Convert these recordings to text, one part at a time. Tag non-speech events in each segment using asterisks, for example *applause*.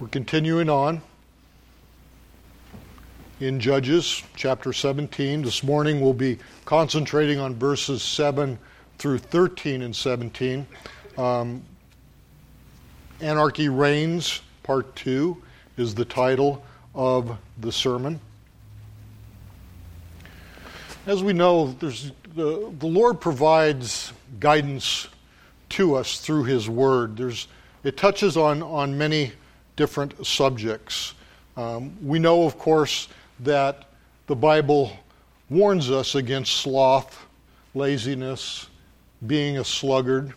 We're continuing on in Judges chapter 17. This morning we'll be concentrating on verses 7 through 13 and 17. Um, Anarchy Reigns, part 2, is the title of the sermon. As we know, the, the Lord provides guidance to us through His Word. There's, it touches on, on many different subjects. Um, we know, of course, that the Bible warns us against sloth, laziness, being a sluggard.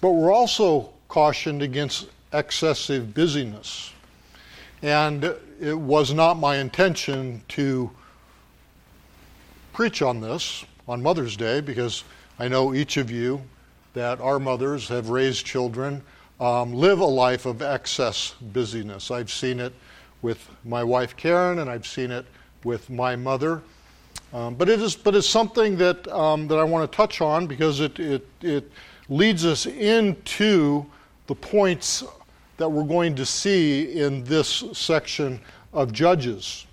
But we're also cautioned against excessive busyness. And it was not my intention to preach on this on Mother's Day because I know each of you that our mothers have raised children um, live a life of excess busyness. I've seen it with my wife Karen, and I've seen it with my mother. Um, but it is, but it's something that um, that I want to touch on because it, it it leads us into the points that we're going to see in this section of Judges.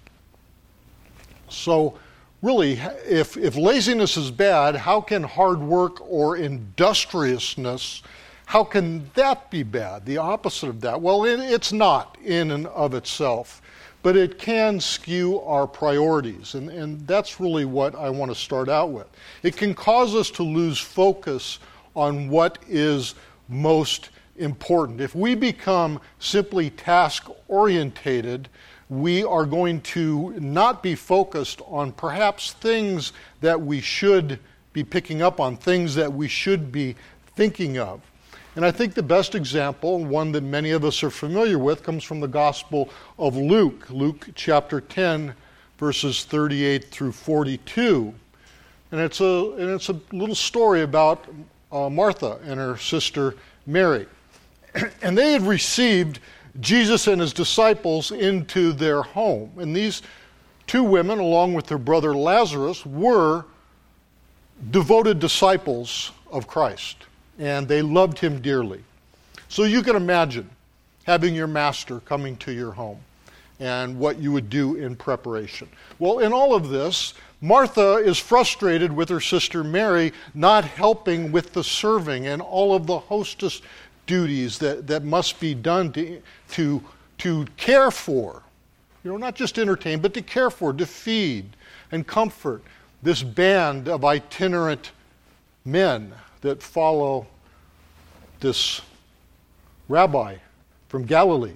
So, really, if if laziness is bad, how can hard work or industriousness how can that be bad? The opposite of that? Well, it, it's not in and of itself, but it can skew our priorities. And, and that's really what I want to start out with. It can cause us to lose focus on what is most important. If we become simply task orientated, we are going to not be focused on perhaps things that we should be picking up on, things that we should be thinking of. And I think the best example, one that many of us are familiar with, comes from the Gospel of Luke, Luke chapter 10, verses 38 through 42. And it's a, and it's a little story about uh, Martha and her sister Mary. *clears throat* and they had received Jesus and his disciples into their home. And these two women, along with their brother Lazarus, were devoted disciples of Christ and they loved him dearly. So you can imagine having your master coming to your home and what you would do in preparation. Well, in all of this, Martha is frustrated with her sister Mary not helping with the serving and all of the hostess duties that, that must be done to, to, to care for. You know, not just entertain, but to care for, to feed and comfort this band of itinerant men that follow this rabbi from Galilee.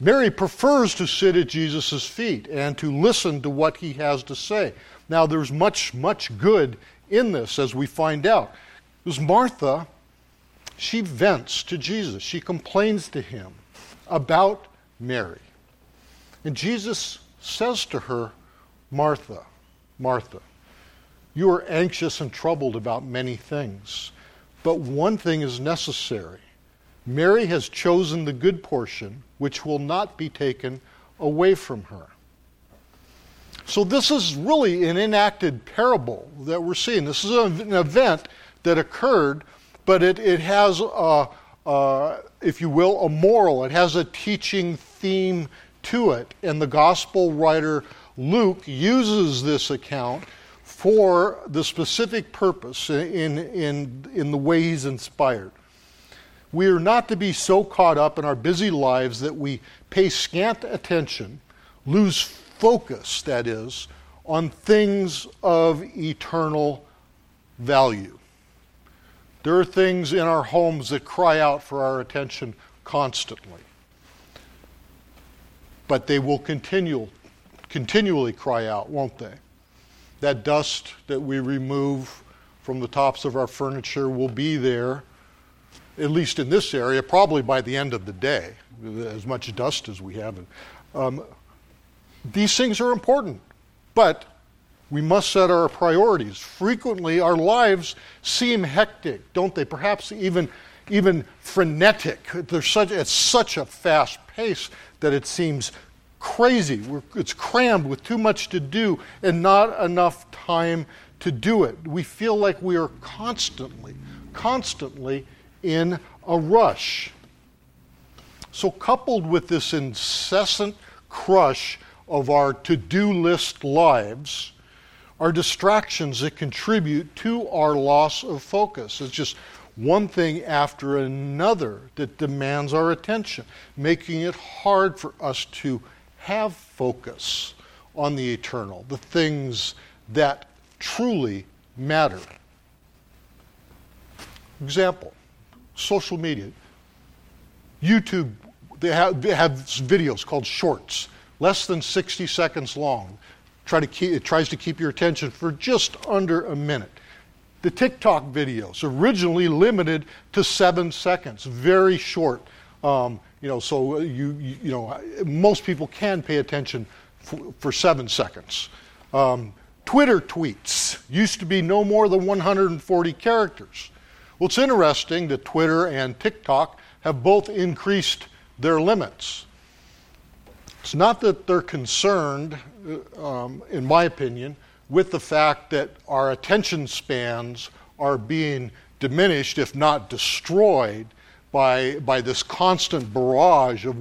Mary prefers to sit at Jesus' feet and to listen to what he has to say. Now, there's much, much good in this as we find out. Because Martha, she vents to Jesus, she complains to him about Mary. And Jesus says to her, Martha, Martha, you are anxious and troubled about many things, but one thing is necessary. Mary has chosen the good portion, which will not be taken away from her. So, this is really an enacted parable that we're seeing. This is an event that occurred, but it, it has, a, a, if you will, a moral. It has a teaching theme to it. And the gospel writer Luke uses this account for the specific purpose in, in, in the way he's inspired. We are not to be so caught up in our busy lives that we pay scant attention, lose focus, that is, on things of eternal value. There are things in our homes that cry out for our attention constantly. But they will continue, continually cry out, won't they? That dust that we remove from the tops of our furniture will be there, at least in this area, probably by the end of the day, as much dust as we have. Um, these things are important, but we must set our priorities. Frequently, our lives seem hectic, don't they? Perhaps even, even frenetic. There's such, it's such a fast pace that it seems crazy. We're, it's crammed with too much to do and not enough time to do it. We feel like we are constantly, constantly in a rush. So, coupled with this incessant crush of our to do list lives, are distractions that contribute to our loss of focus. It's just one thing after another that demands our attention, making it hard for us to have focus on the eternal, the things that truly matter. Example social media. YouTube, they have, they have videos called shorts, less than 60 seconds long. Try to keep, it tries to keep your attention for just under a minute. The TikTok videos, originally limited to seven seconds, very short. Um, you know, so you, you, you, know, most people can pay attention for, for seven seconds. Um, Twitter tweets used to be no more than 140 characters. Well, it's interesting that Twitter and TikTok have both increased their limits. It's not that they're concerned, uh, um, in my opinion, with the fact that our attention spans are being diminished, if not destroyed, by, by this constant barrage of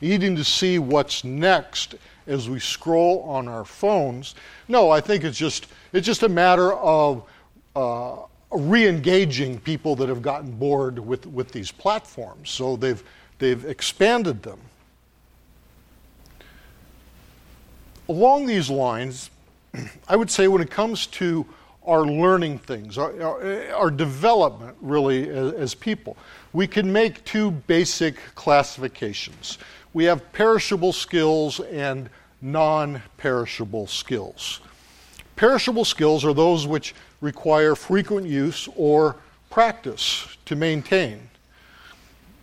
needing to see what's next as we scroll on our phones. No, I think it's just, it's just a matter of uh, re engaging people that have gotten bored with, with these platforms. So they've, they've expanded them. Along these lines, *clears throat* I would say when it comes to our learning things, our, our, our development really as, as, people, we can make two basic classifications. We have perishable skills and non perishable skills. Perishable skills are those which require frequent use or practice to maintain.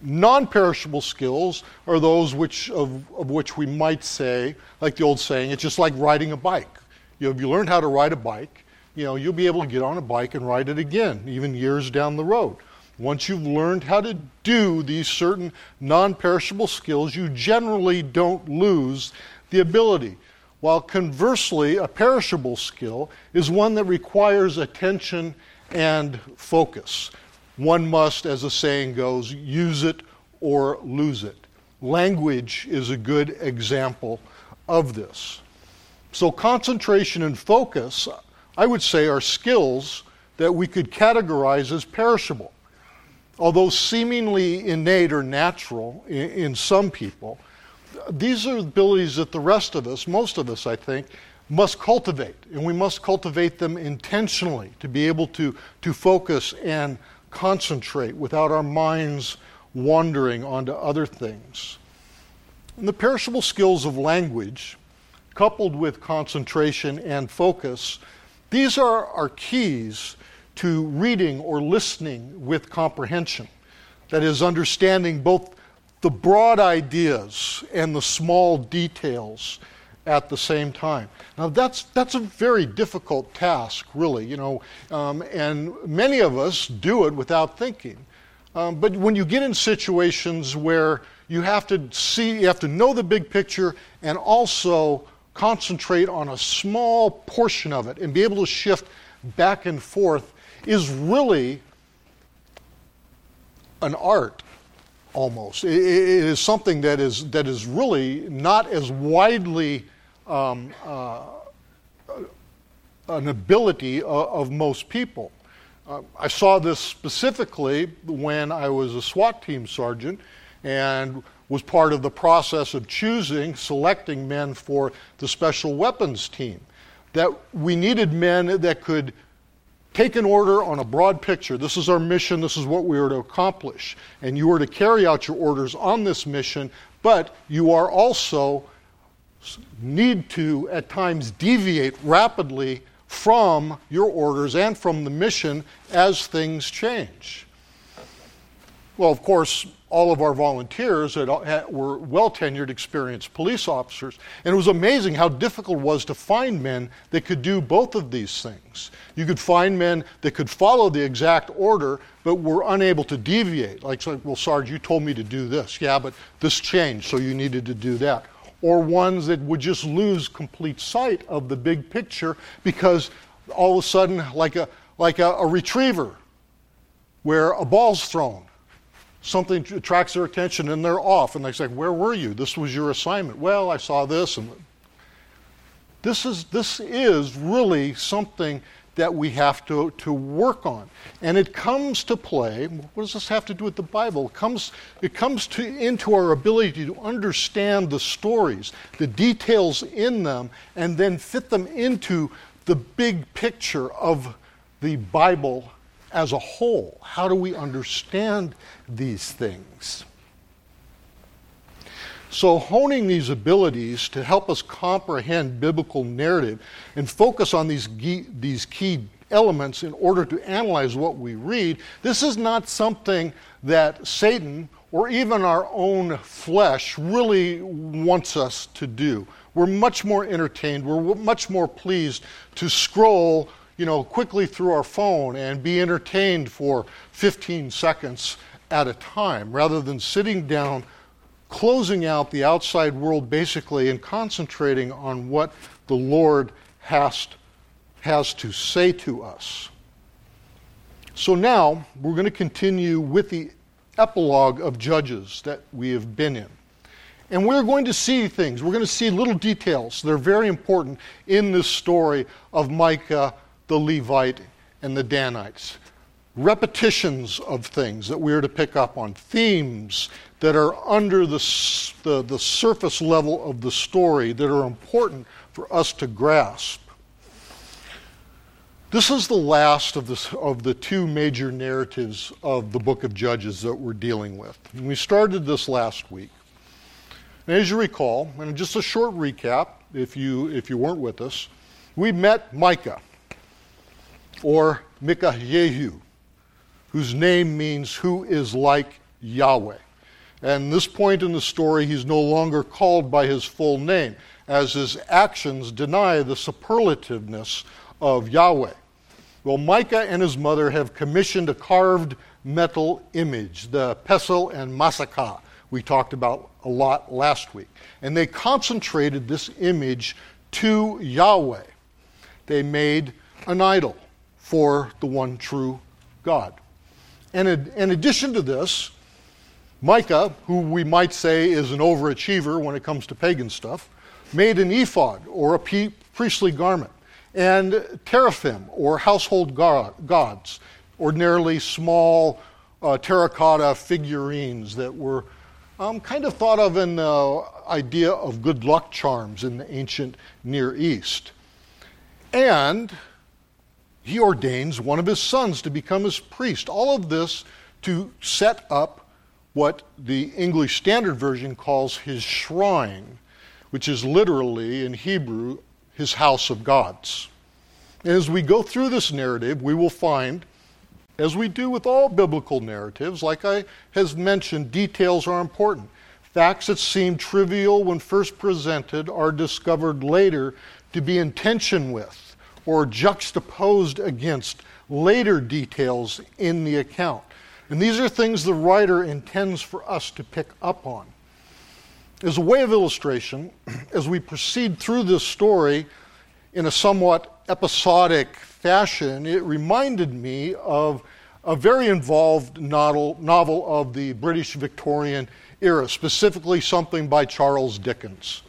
Non perishable skills are those which, of, of which we might say, like the old saying, it's just like riding a bike. You know, if you learn how to ride a bike, you know, you'll be able to get on a bike and ride it again, even years down the road. Once you've learned how to do these certain non perishable skills, you generally don't lose the ability. While conversely, a perishable skill is one that requires attention and focus. One must, as the saying goes, use it or lose it. Language is a good example of this. So, concentration and focus, I would say, are skills that we could categorize as perishable. Although seemingly innate or natural in, in some people, these are abilities that the rest of us, most of us, I think, must cultivate. And we must cultivate them intentionally to be able to, to focus and concentrate without our minds wandering onto other things. And the perishable skills of language, coupled with concentration and focus, these are our keys to reading or listening with comprehension. That is, understanding both the broad ideas and the small details at the same time. Now that's that's a very difficult task, really, you know, um, and many of us do it without thinking. Um, but when you get in situations where you have to see, you have to know the big picture, and also concentrate on a small portion of it, and be able to shift back and forth, is really an art almost. it is something that is, that is really not as widely um, uh, an ability of, of most people. Uh, I saw this specifically when I was a SWAT team sergeant and was part of the process of choosing, selecting men for the special weapons team. That we needed men that could take an order on a broad picture. This is our mission, this is what we are to accomplish. And you are to carry out your orders on this mission, but you are also need to at times deviate rapidly from your orders and from the mission as things change. Well, of course, all of our volunteers had, were well tenured, experienced police officers, and it was amazing how difficult it was to find men that could do both of these things. You could find men that could follow the exact order, but were unable to deviate. Like, well, Sarge, you told me to do this. Yeah, but this changed, so you needed to do that. Or ones that would just lose complete sight of the big picture because all of a sudden, like a, like a, a retriever, where a ball's thrown something attracts their attention and they're off. And they say, Where were you? This was your assignment. Well, I saw this. And this is, this is really something that we have to, to work on. And it comes to play, what does this have to do with the Bible? It comes, it comes to, into our ability to understand the stories, the details in them, and then fit them into the big picture of the Bible as a whole. How do we understand these things? So, honing these abilities to help us comprehend biblical narrative and focus on these, these key elements in order to analyze what we read, this is not something that Satan or even our own flesh really wants us to do. We're much more entertained, we're much more pleased to scroll you know, quickly through our phone and be entertained for 15 seconds at a time rather than sitting down closing out the outside world basically and concentrating on what the Lord has, has to say to us. So now we're going to continue with the epilogue of Judges that we have been in. And we're going to see things. We're going to see little details. They're very important in this story of Micah, the Levite, and the Danites repetitions of things that we are to pick up on, themes that are under the, the, the, surface level of the story that are important for us to grasp. This is the last of the, of the two major narratives of the book of Judges that we're dealing with. And we started this last week. And as you recall, and just a short recap, if you, if you weren't with us, we met Micah, or Micah-Yehu whose name means who is like Yahweh. And this point in the story, he's no longer called by his full name, as his actions deny the superlativeness of Yahweh. Well, Micah and his mother have commissioned a carved metal image, the Pesel and Masakah, we talked about a lot last week. And they concentrated this image to Yahweh. They made an idol for the one true God. And in addition to this, Micah, who we might say is an overachiever when it comes to pagan stuff, made an ephod or a priestly garment, and teraphim or household gods, ordinarily small uh, terracotta figurines that were um, kind of thought of in the idea of good luck charms in the ancient Near East. And he ordains one of his sons to become his priest. All of this to set up what the English Standard Version calls his shrine, which is literally in Hebrew his house of gods. As we go through this narrative, we will find, as we do with all biblical narratives, like I has mentioned, details are important. Facts that seem trivial when first presented are discovered later to be in tension with or juxtaposed against later details in the account. And these are things the writer intends for us to pick up on. As a way of illustration, *clears throat* as we proceed through this story in a somewhat episodic fashion, it reminded me of a very involved novel, of the British Victorian era, specifically something by Charles Dickens.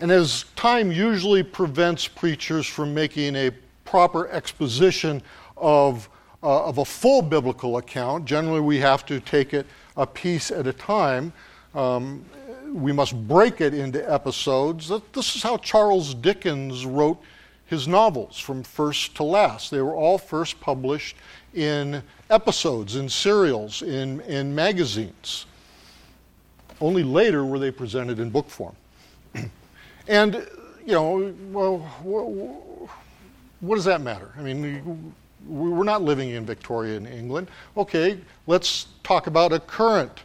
And as time usually prevents preachers from making a proper exposition of, uh, of a full biblical account, generally we have to take it a piece at a time. Um, we must break it into episodes. This is how Charles Dickens wrote his novels from first to last. They were all first published in episodes, in serials, in, in magazines. Only later were they presented in book form. And, you know, well, what does that matter? I mean, we're not living in Victorian England. Okay, let's talk about a current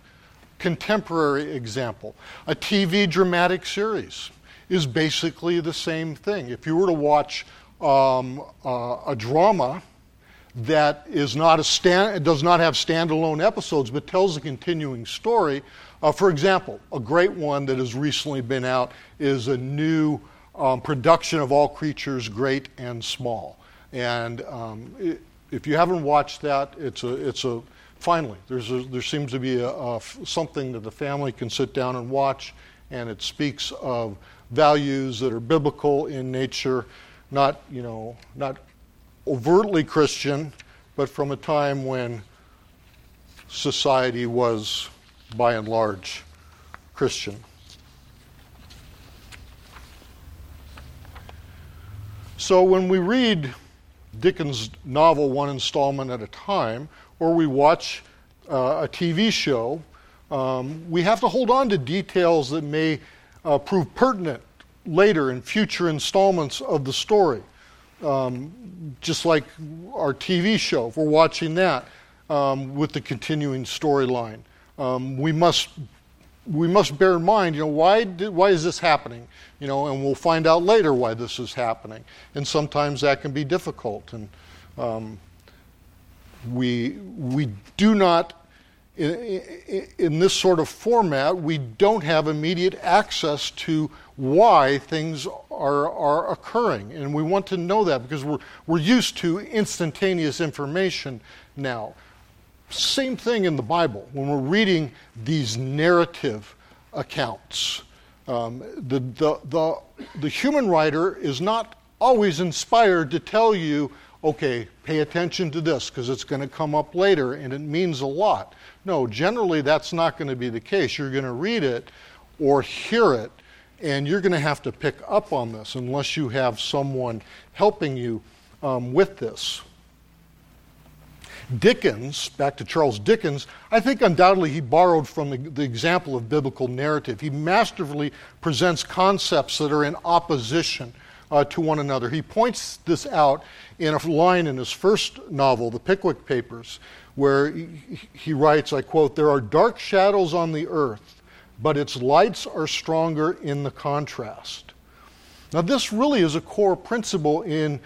contemporary example. A TV dramatic series is basically the same thing. If you were to watch um, uh, a drama that is not a stand, does not have standalone episodes but tells a continuing story, uh, for example, a great one that has recently been out is a new um, production of All Creatures Great and Small. And um, it, if you haven't watched that, it's a, it's a finally, there's a, there seems to be a, a, something that the family can sit down and watch, and it speaks of values that are biblical in nature, not you know not overtly Christian, but from a time when society was, by and large, Christian. So when we read Dickens' novel one installment at a time, or we watch uh, a TV show, um, we have to hold on to details that may uh, prove pertinent later in future installments of the story. Um, just like our TV show, if we're watching that um, with the continuing storyline, um, we must we must bear in mind, you know, why did, why is this happening? You know, and we'll find out later why this is happening. And sometimes that can be difficult. And um, we we do not in, in, this sort of format, we don't have immediate access to why things are, are occurring. And we want to know that because we're, we're used to instantaneous information now. Same thing in the Bible. When we're reading these narrative accounts, um, the, the, the, the human writer is not always inspired to tell you, okay, pay attention to this because it's going to come up later and it means a lot. No, generally that's not going to be the case. You're going to read it or hear it, and you're going to have to pick up on this unless you have someone helping you um, with this. Dickens, back to Charles Dickens, I think undoubtedly he borrowed from the, the, example of biblical narrative. He masterfully presents concepts that are in opposition uh, to one another. He points this out in a line in his first novel, The Pickwick Papers, where he, he writes, I quote, There are dark shadows on the earth, but its lights are stronger in the contrast. Now, this really is a core principle in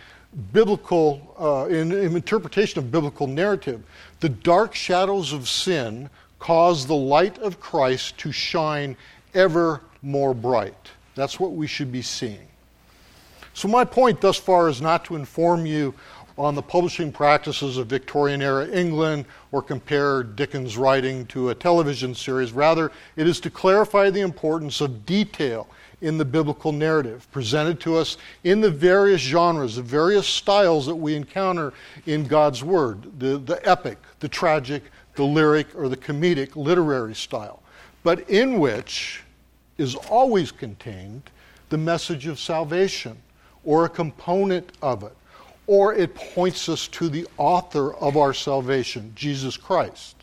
biblical, uh, in, in interpretation of biblical narrative. The dark shadows of sin cause the light of Christ to shine ever more bright. That's what we should be seeing. So, my point thus far is not to inform you on the publishing practices of Victorian era England or compare Dickens' writing to a television series. Rather, it is to clarify the importance of detail in the biblical narrative, presented to us in the various genres, the various styles that we encounter in God's Word the, the epic, the tragic, the lyric, or the comedic literary style, but in which is always contained the message of salvation or a component of it, or it points us to the author of our salvation, Jesus Christ.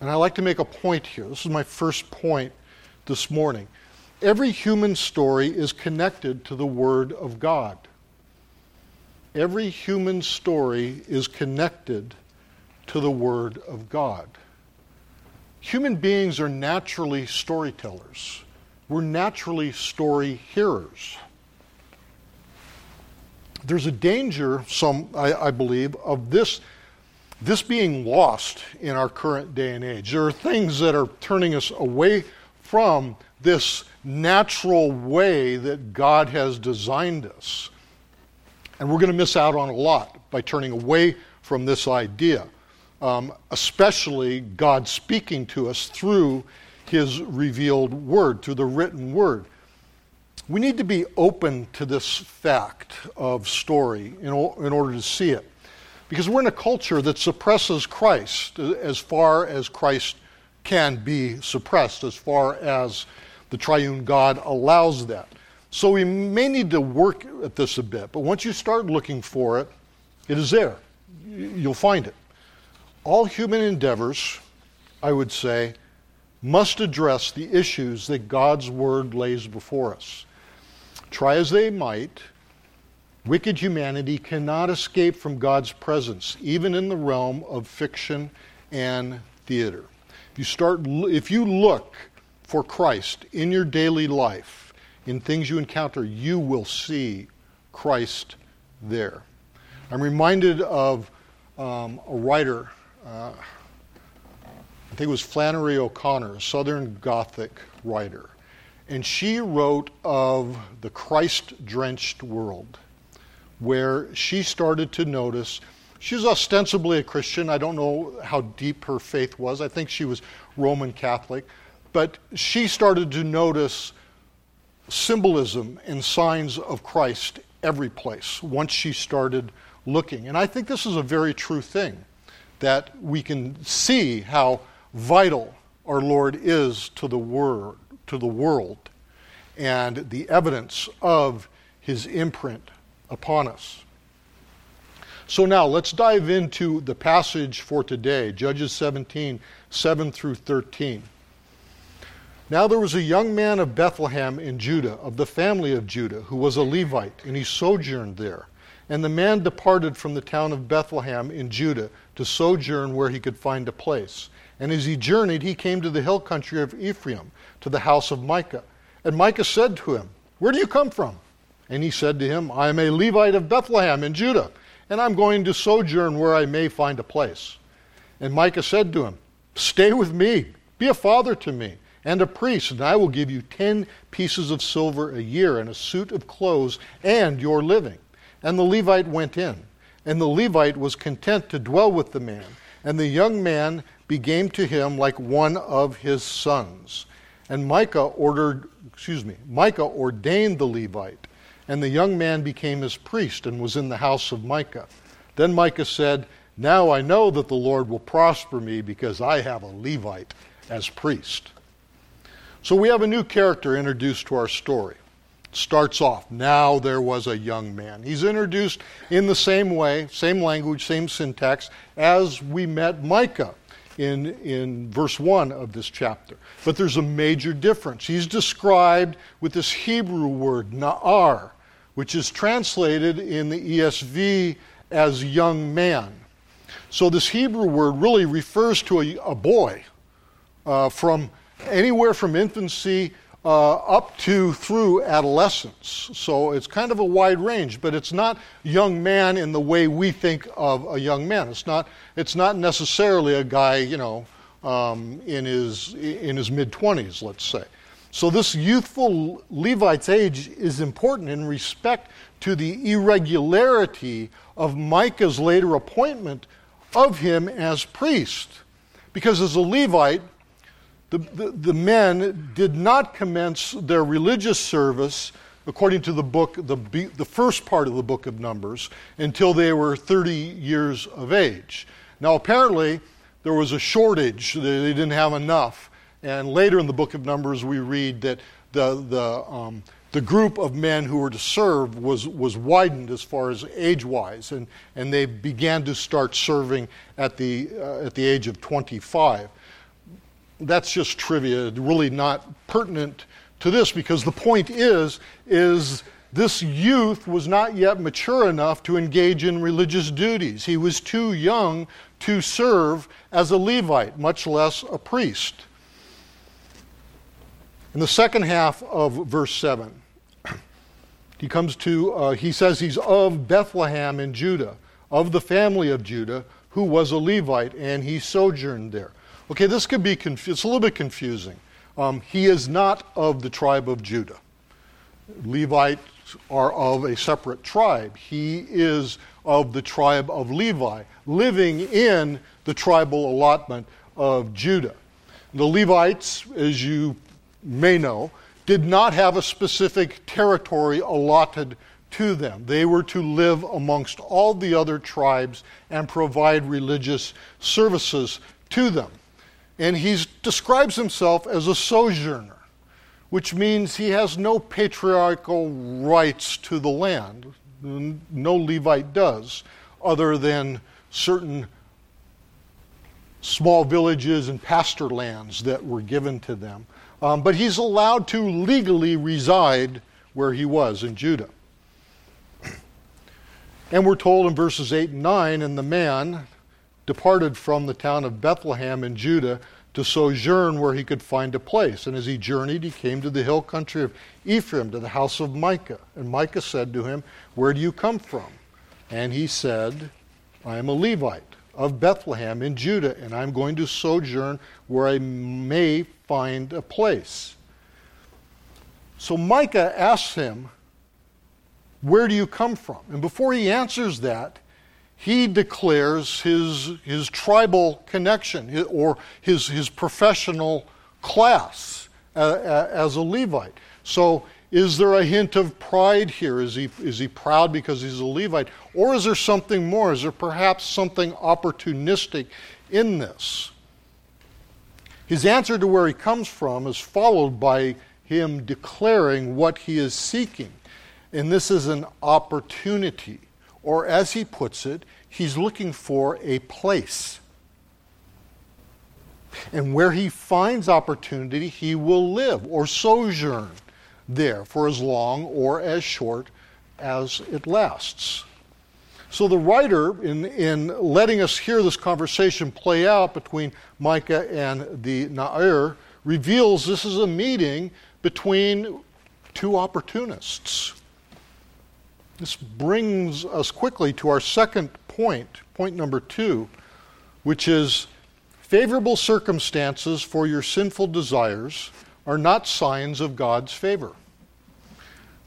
And I like to make a point here. This is my first point this morning. Every human story is connected to the Word of God. Every human story is connected to the Word of God. Human beings are naturally storytellers. We're naturally story hearers. There's a danger, some I, I believe, of this this being lost in our current day and age. There are things that are turning us away from this natural way that God has designed us. And we're going to miss out on a lot by turning away from this idea, um, especially God speaking to us through His revealed Word, through the written Word. We need to be open to this fact of story in, in order to see it. Because we're in a culture that suppresses Christ as far as Christ can be suppressed, as far as the triune God allows that. So we may need to work at this a bit, but once you start looking for it, it is there. You'll find it. All human endeavors, I would say, must address the issues that God's Word lays before us. Try as they might, wicked humanity cannot escape from God's presence, even in the realm of fiction and theater. If you start, if you look for Christ in your daily life, in things you encounter, you will see Christ there. I'm reminded of um, a writer, uh, I think it was Flannery O'Connor, a Southern Gothic writer. And she wrote of the Christ drenched world, where she started to notice She's ostensibly a Christian. I don't know how deep her faith was. I think she was Roman Catholic. But she started to notice symbolism and signs of Christ every place once she started looking. And I think this is a very true thing that we can see how vital our Lord is to the world, to the world and the evidence of his imprint upon us. So now let's dive into the passage for today, Judges 17, 7 through 13. Now there was a young man of Bethlehem in Judah, of the family of Judah, who was a Levite, and he sojourned there. And the man departed from the town of Bethlehem in Judah to sojourn where he could find a place. And as he journeyed, he came to the hill country of Ephraim, to the house of Micah. And Micah said to him, Where do you come from? And he said to him, I am a Levite of Bethlehem in Judah, and I'm going to sojourn where I may find a place. And Micah said to him, Stay with me, be a father to me and a priest, and I will give you ten pieces of silver a year, and a suit of clothes, and your living. And the Levite went in. And the Levite was content to dwell with the man. And the young man became to him like one of his sons. And Micah ordered, excuse me, Micah ordained the Levite. And the young man became his priest and was in the house of Micah. Then Micah said, Now I know that the Lord will prosper me because I have a Levite as priest. So we have a new character introduced to our story. Starts off, now there was a young man. He's introduced in the same way, same language, same syntax, as we met Micah in, in verse 1 of this chapter. But there's a major difference. He's described with this Hebrew word, na'ar, which is translated in the ESV as young man. So this Hebrew word really refers to a, a boy uh, from anywhere from infancy uh, up to through adolescence. So it's kind of a wide range, but it's not young man in the way we think of a young man. It's not, it's not necessarily a guy, you know, um, in his, in his mid 20s, let's say. So this youthful Levite's age is important in respect to the irregularity of Micah's later appointment of him as priest. Because as a Levite, the, the, men did not commence their religious service according to the book, the, the first part of the book of Numbers, until they were 30 years of age. Now, apparently, there was a shortage, they didn't have enough. And later in the book of Numbers, we read that the, the, um, the group of men who were to serve was, was widened as far as age wise, and, and they began to start serving at the, uh, at the age of 25 that's just trivia, really not pertinent to this because the point is is this youth was not yet mature enough to engage in religious duties. He was too young to serve as a Levite, much less a priest. In the second half of verse 7, *clears throat* he comes to, uh, he says he's of Bethlehem in Judah, of the family of Judah, who was a Levite, and he sojourned there. Okay, this could be confu- it's a little bit confusing. Um, he is not of the tribe of Judah. Levites are of a separate tribe. He is of the tribe of Levi, living in the tribal allotment of Judah. The Levites, as you may know, did not have a specific territory allotted to them. They were to live amongst all the other tribes and provide religious services to them. And he describes himself as a sojourner, which means he has no patriarchal rights to the land. No Levite does, other than certain small villages and pasture lands that were given to them. Um, but he's allowed to legally reside where he was in Judah. *clears throat* And we're told in verses 8 and 9, and the man, departed from the town of Bethlehem in Judah to sojourn where he could find a place. And as he journeyed, he came to the hill country of Ephraim, to the house of Micah. And Micah said to him, Where do you come from? And he said, I am a Levite of Bethlehem in Judah, and I'm going to sojourn where I may find a place. So Micah asks him, Where do you come from? And before he answers that, he declares his, his tribal connection or his, his professional class uh, uh, as a Levite. So, is there a hint of pride here? Is he, is he proud because he's a Levite? Or is there something more? Is there perhaps something opportunistic in this? His answer to where he comes from is followed by him declaring what he is seeking. And this is an opportunity. Or, as he puts it, he's looking for a place. And where he finds opportunity, he will live or sojourn there for as long or as short as it lasts. So the writer, in, in letting us hear this conversation play out between Micah and the Na'ar, reveals this is a meeting between two opportunists. This brings us quickly to our second point, point number two, which is favorable circumstances for your sinful desires are not signs of God's favor.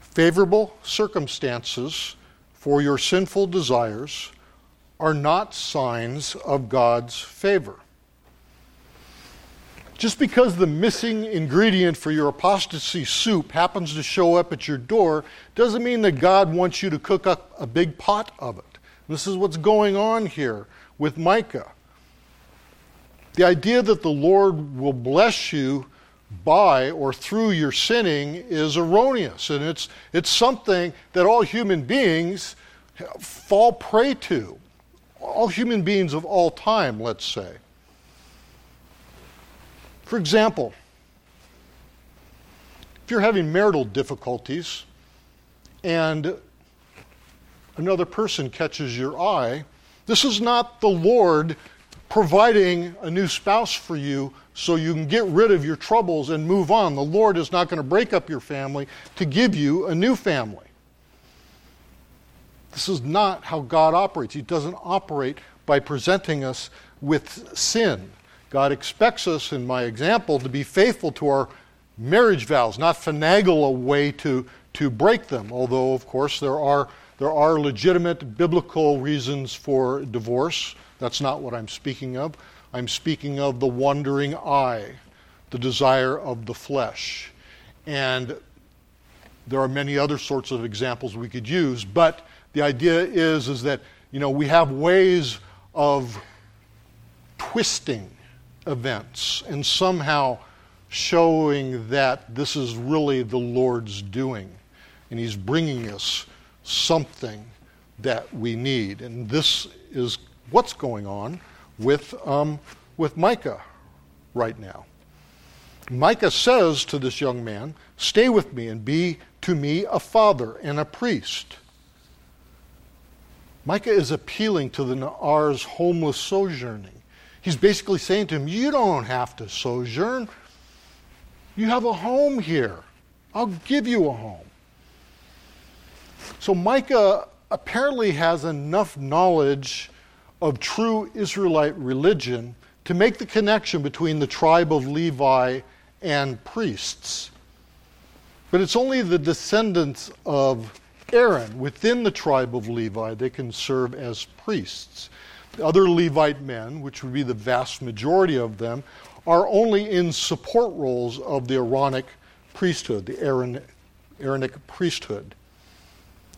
Favorable circumstances for your sinful desires are not signs of God's favor. Just because the missing ingredient for your apostasy soup happens to show up at your door doesn't mean that God wants you to cook up a big pot of it. This is what's going on here with Micah. The idea that the Lord will bless you by or through your sinning is erroneous. And it's, it's something that all human beings fall prey to. All human beings of all time, let's say. For example, if you're having marital difficulties and another person catches your eye, this is not the Lord providing a new spouse for you so you can get rid of your troubles and move on. The Lord is not going to break up your family to give you a new family. This is not how God operates. He doesn't operate by presenting us with sin. God expects us, in my example, to be faithful to our marriage vows, not finagle a way to, to break them. Although, of course, there are, there are legitimate biblical reasons for divorce. That's not what I'm speaking of. I'm speaking of the wandering eye, the desire of the flesh. And there are many other sorts of examples we could use, but the idea is, is that you know, we have ways of twisting events and somehow showing that this is really the Lord's doing. And He's bringing us something that we need. And this is what's going on with, um, with Micah right now. Micah says to this young man, Stay with me and be to me a father and a priest. Micah is appealing to the Na'ar's homeless sojourning. He's basically saying to him, You don't have to sojourn. You have a home here. I'll give you a home. So Micah apparently has enough knowledge of true Israelite religion to make the connection between the tribe of Levi and priests. But it's only the descendants of Aaron within the tribe of Levi that can serve as priests. The other Levite men, which would be the vast majority of them, are only in support roles of the Aaronic priesthood, the Aaron, Aaronic priesthood.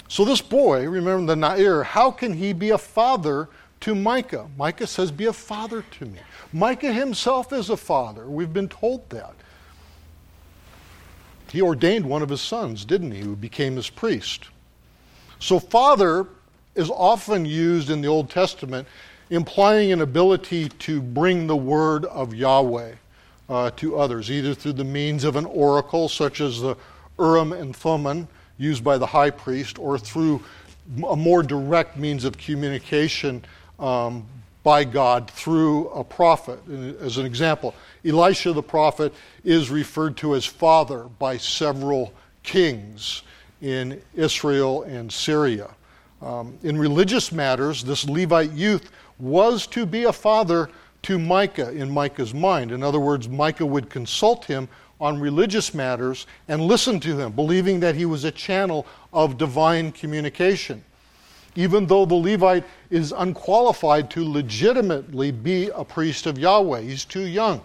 So this boy, remember the Na'ar, how can he be a father to Micah. Micah says, Be a father to me. Micah himself is a father. We've been told that. He ordained one of his sons, didn't he, who became his priest. So, father is often used in the Old Testament, implying an ability to bring the word of Yahweh uh, to others, either through the means of an oracle, such as the Urim and Thummim used by the high priest, or through a more direct means of communication um, by God through a prophet. As an example, Elisha the prophet is referred to as father by several kings in Israel and Syria. Um, in religious matters, this Levite youth was to be a father to Micah in Micah's mind. In other words, Micah would consult him on religious matters and listen to him, believing that he was a channel of divine communication. even though the Levite is unqualified to legitimately be a priest of Yahweh. He's too young.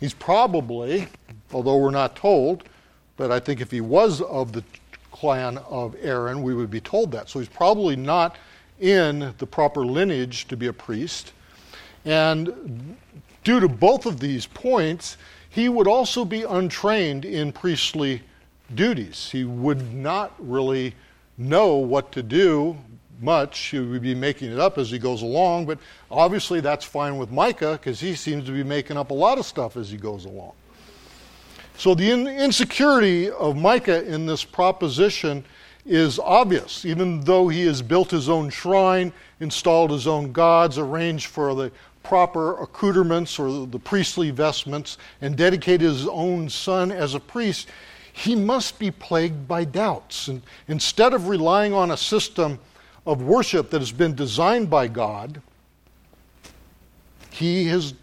He's probably, although we're not told, but I think if he was of the clan of Aaron, we would be told that. So he's probably not in the proper lineage to be a priest. And due to both of these points, he would also be untrained in priestly duties. He would not really know what to do much. He would be making it up as he goes along, but obviously that's fine with Micah because he seems to be making up a lot of stuff as he goes along. So the in- insecurity of Micah in this proposition is obvious, even though he has built his own shrine, installed his own gods, arranged for the proper accoutrements or the priestly vestments, and dedicated his own son as a priest, he must be plagued by doubts. And instead of relying on a system of worship that has been designed by God, he has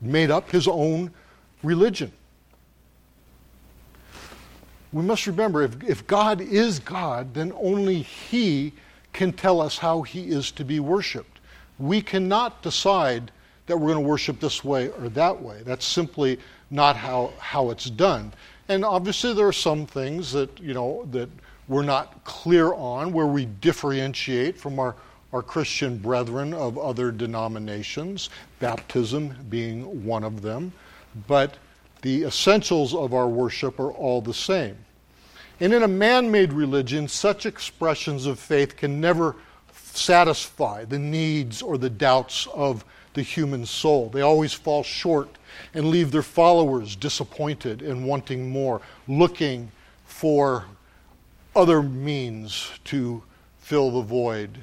made up his own religion. We must remember if, if God is God, then only He can tell us how He is to be worshiped. We cannot decide that we're going to worship this way or that way. That's simply not how, how it's done. And obviously there are some things that, you know, that we're not clear on where we differentiate from our, our Christian brethren of other denominations, baptism being one of them. But the essentials of our worship are all the same. And in a man made religion, such expressions of faith can never satisfy the needs or the doubts of the human soul. They always fall short and leave their followers disappointed and wanting more, looking for other means to fill the void.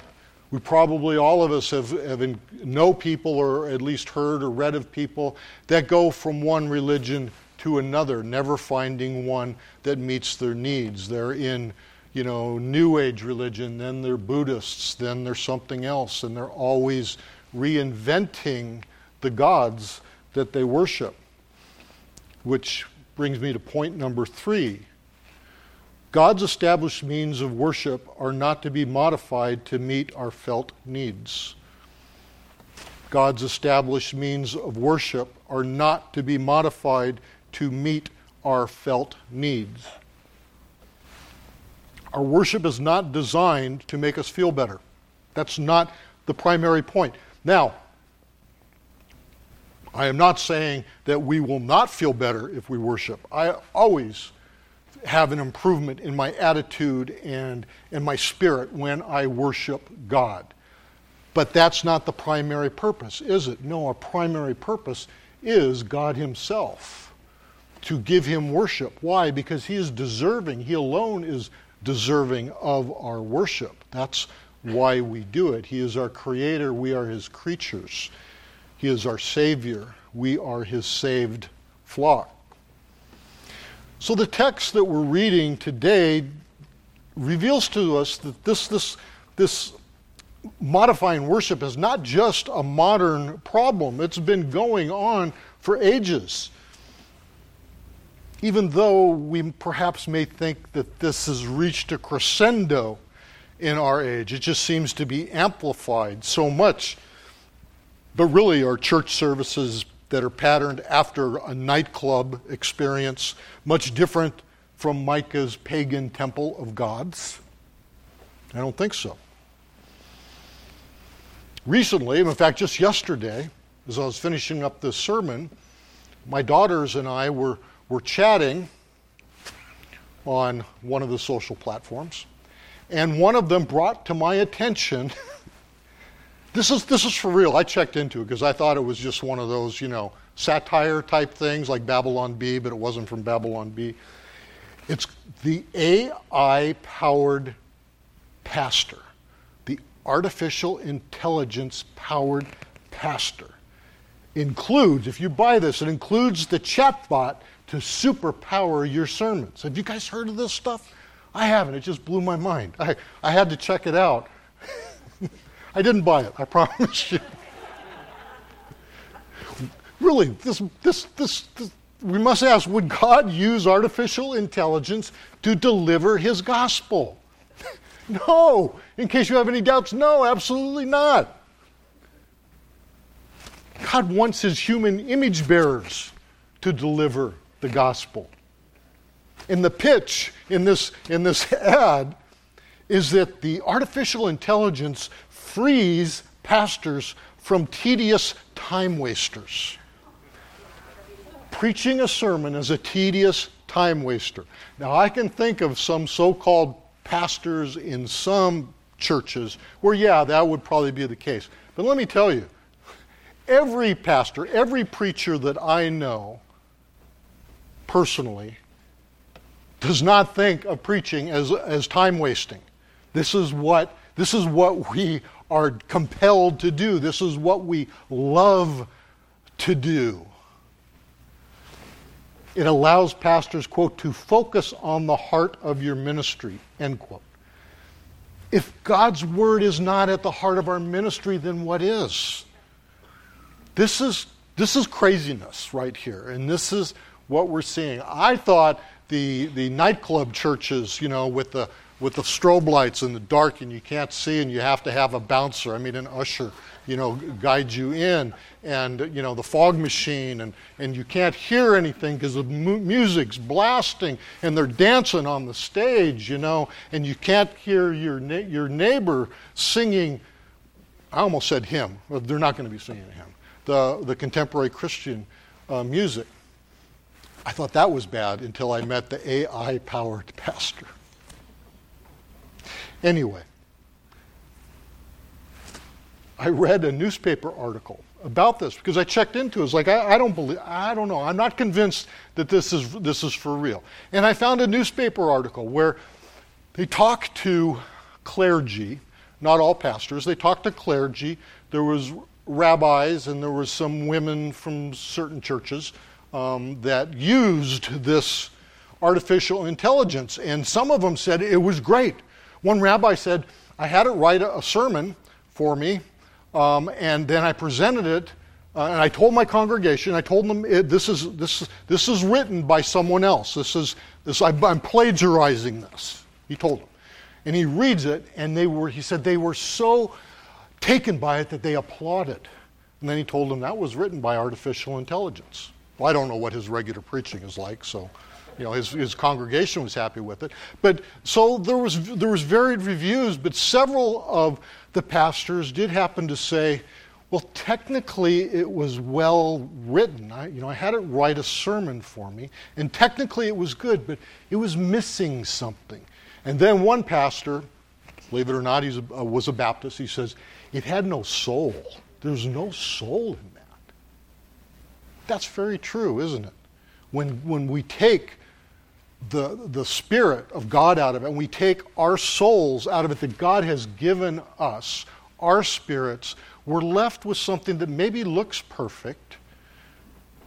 We probably, all of us, have, have in, know people or at least heard or read of people that go from one religion to another, never finding one that meets their needs. They're in, you know, New Age religion, then they're Buddhists, then they're something else, and they're always reinventing the gods that they worship. Which brings me to point number three. God's established means of worship are not to be modified to meet our felt needs. God's established means of worship are not to be modified to meet our felt needs. Our worship is not designed to make us feel better. That's not the primary point. Now, I am not saying that we will not feel better if we worship. I always have an improvement in my attitude and, and my spirit when I worship God. But that's not the primary purpose, is it? No, our primary purpose is God Himself. To give Him worship. Why? Because He is deserving. He alone is deserving of our worship. That's why we do it. He is our creator, we are his creatures. He is our savior, we are his saved flock. So the text that we're reading today reveals to us that this, this, this modifying worship is not just a modern problem, it's been going on for ages. Even though we perhaps may think that this has reached a crescendo in our age. It just seems to be amplified so much. But really, our church services that are patterned after a nightclub experience, much different from Micah's pagan temple of gods? I don't think so. Recently, in fact, just yesterday, as I was finishing up this sermon, my daughters and I were, were chatting on one of the social platforms and one of them brought to my attention *laughs* this is this is for real i checked into it because i thought it was just one of those you know satire type things like Babylon Bee, but it wasn't from Babylon Bee. it's the ai powered pastor the artificial intelligence powered pastor includes if you buy this it includes the chatbot to superpower your sermons have you guys heard of this stuff I haven't. It just blew my mind. I, I had to check it out. *laughs* I didn't buy it, I *laughs* promise you. really, this, this, this, this, we must ask would God use artificial intelligence to deliver his gospel? *laughs* No. In case you have any doubts, no, absolutely not. God wants his human image bearers to deliver the gospel. And the pitch in this, in this *laughs* ad is that the artificial intelligence frees pastors from tedious time wasters. Preaching a sermon is a tedious time waster. Now, I can think of some so called pastors in some churches where, yeah, that would probably be the case. But let me tell you, every pastor, every preacher that I know personally does not think of preaching as, as time wasting. This is what this is what we are compelled to do. This is what we love to do. It allows pastors, quote, to focus on the heart of your ministry, end quote. If God's word is not at the heart of our ministry, then what is? This is, this is craziness right here, and this is what we're seeing. I thought the, the nightclub churches, you know, with the, with the strobe lights in the dark and you can't see and you have to have a bouncer, I mean, an usher, you know, guide you in, and, you know, the fog machine, and, and you can't hear anything because the mu- music's blasting and they're dancing on the stage, you know, and you can't hear your, na- your neighbor singing. I almost said him they're not going to be singing hymn. The, the contemporary Christian uh, music. I thought that was bad until I met the AI powered *laughs* pastor. Anyway, I read a newspaper article about this because I checked into it. It's like I, I, don't believe I don't know. I'm not convinced that this is this is for real. And I found a newspaper article where they talked to clergy, not all pastors. They talked to clergy. There was rabbis and there was some women from certain churches um, that used this artificial intelligence, and some of them said it was great. One rabbi said, I had it write a, sermon for me, um, and then I presented it, uh, and I told my congregation, I told them, this, is, this, this is written by someone else. This is, this, I'm plagiarizing this. He told them. And he reads it, and they were, he said they were so taken by it that they applauded. And then he told them that was written by artificial intelligence. Well, I don't know what his regular preaching is like, so you know, his, his congregation was happy with it. But so there was, there was varied reviews, but several of the pastors did happen to say, well, technically it was well written. I, you know, I had it write a sermon for me, and technically it was good, but it was missing something. And then one pastor, believe it or not, he uh, was a Baptist, he says, it had no soul. There's no soul in that. That's very true, isn't it? When, when we take the, the spirit of God out of it, and we take our souls out of it that God has given us, our spirits, we're left with something that maybe looks perfect,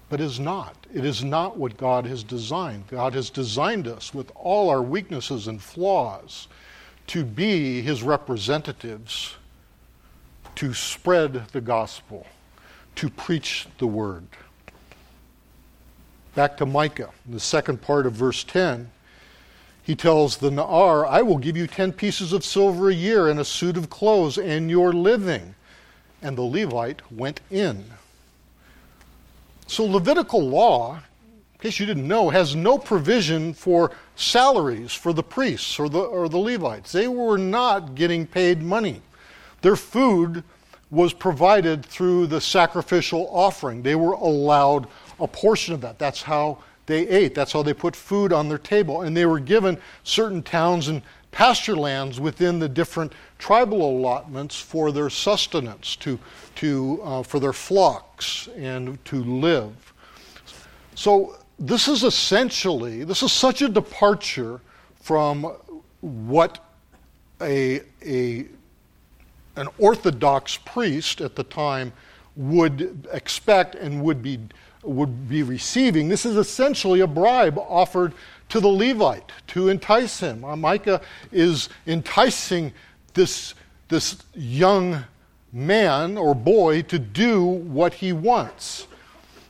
but is not. It is not what God has designed. God has designed us with all our weaknesses and flaws to be His representatives, to spread the gospel, to preach the word. Back to Micah, in the second part of verse 10. He tells the Na'ar, I will give you 10 pieces of silver a year and a suit of clothes and your living. And the Levite went in. So, Levitical law, in case you didn't know, has no provision for salaries for the priests or the, or the Levites. They were not getting paid money. Their food was provided through the sacrificial offering. They were allowed a portion of that. That's how they ate. That's how they put food on their table. And they were given certain towns and pasture lands within the different tribal allotments for their sustenance, to, to, uh, for their flocks, and to live. So this is essentially, this is such a departure from what a, a, an Orthodox priest at the time would expect and would be would be receiving. This is essentially a bribe offered to the Levite to entice him. Uh, Micah is enticing this, this young man or boy to do what he wants.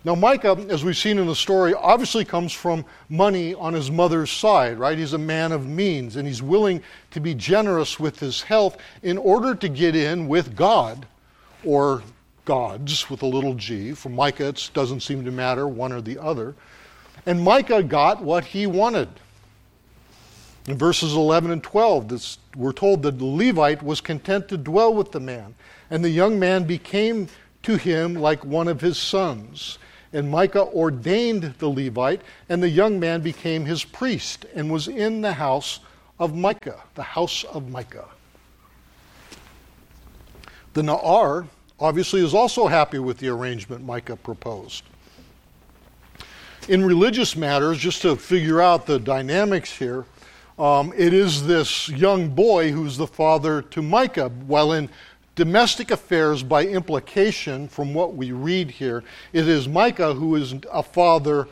Now, Micah, as we've seen in the story, obviously comes from money on his mother's side, right? He's a man of means, and he's willing to be generous with his health in order to get in with God, or gods with a little g. For Micah, it doesn't seem to matter one or the other. And Micah got what he wanted. In verses 11 and 12, this, we're told that the Levite was content to dwell with the man, and the young man became to him like one of his sons. And Micah ordained the Levite, and the young man became his priest and was in the house of Micah, the house of Micah. The Na'ar obviously is also happy with the arrangement Micah proposed. In religious matters, just to figure out the dynamics here, um, it is this young boy who's the father to Micah, while in domestic affairs, by implication, from what we read here, it is Micah who is a father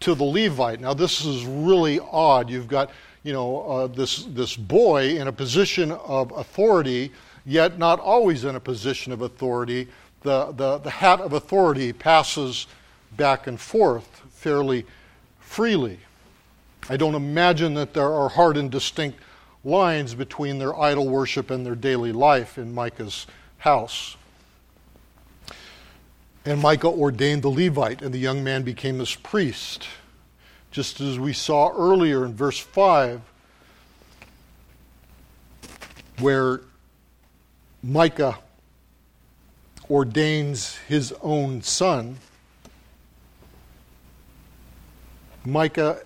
to the Levite. Now, this is really odd. You've got, you know, uh, this, this boy in a position of authority, yet not always in a position of authority. The, the, the hat of authority passes back and forth fairly freely. I don't imagine that there are hard and distinct lines between their idol worship and their daily life in Micah's house. And Micah ordained the Levite, and the young man became his priest. Just as we saw earlier in verse 5, where Micah ordains his own son, Micah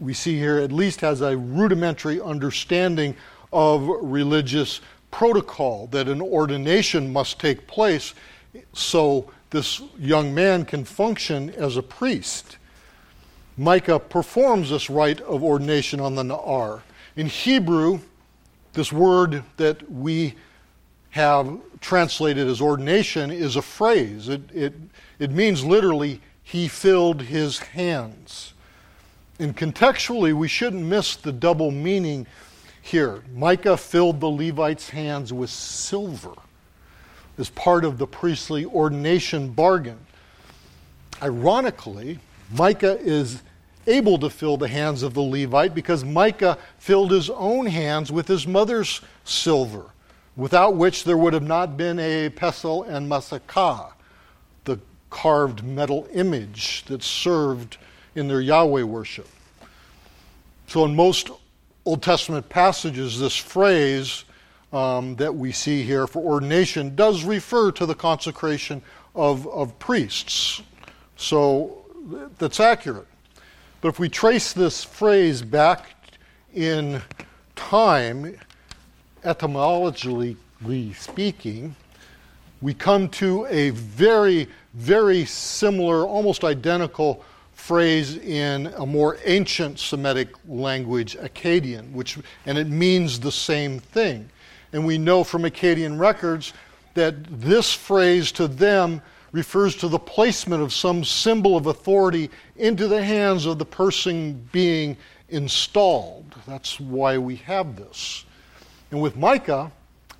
we see here at least has a rudimentary understanding of religious protocol that an ordination must take place so this young man can function as a priest. Micah performs this rite of ordination on the Na'ar. In Hebrew, this word that we have translated as ordination is a phrase. It, it, it means literally, he filled his hands. And contextually, we shouldn't miss the double meaning here. Micah filled the Levite's hands with silver as part of the priestly ordination bargain. Ironically, Micah is able to fill the hands of the Levite because Micah filled his own hands with his mother's silver, without which there would have not been a pesel and masakah, the carved metal image that served in their Yahweh worship. So, in most Old Testament passages, this phrase um, that we see here for ordination does refer to the consecration of, of priests. So, that's accurate. But if we trace this phrase back in time, etymologically speaking, we come to a very, very similar, almost identical phrase in a more ancient Semitic language, Akkadian, which, and it means the same thing. And we know from Akkadian records that this phrase to them refers to the placement of some symbol of authority into the hands of the person being installed. That's why we have this. And with Micah,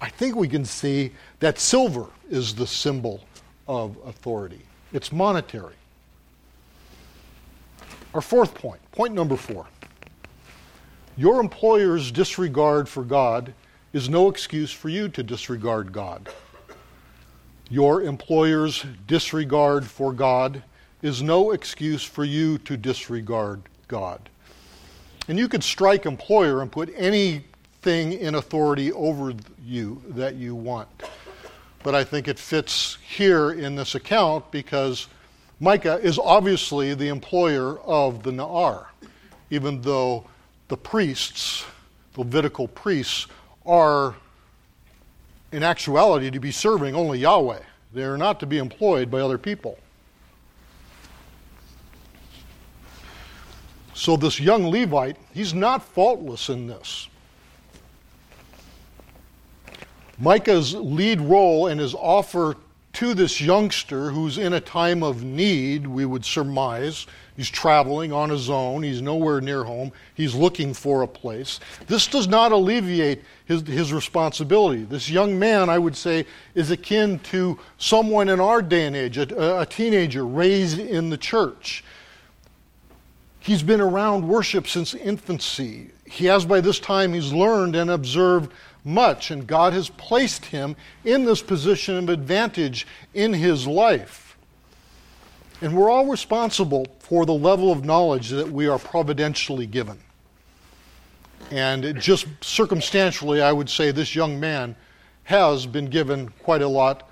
I think we can see that silver is the symbol of authority. It's monetary. Our fourth point, point number four. Your employer's disregard for God is no excuse for you to disregard God. Your employer's disregard for God is no excuse for you to disregard God. And you could strike employer and put anything in authority over you that you want. But I think it fits here in this account because Micah is obviously the employer of the Na'ar, even though the priests, the Levitical priests, are in actuality to be serving only Yahweh. They are not to be employed by other people. So, this young Levite, he's not faultless in this. Micah's lead role and his offer to this youngster who's in a time of need, we would surmise, He's traveling on his own. He's nowhere near home. He's looking for a place. This does not alleviate his, his responsibility. This young man, I would say, is akin to someone in our day and age, a, a teenager raised in the church. He's been around worship since infancy. He has, by this time, he's learned and observed much, and God has placed him in this position of advantage in his life. And we're all responsible for the level of knowledge that we are providentially given. And just circumstantially, I would say this young man has been given quite a lot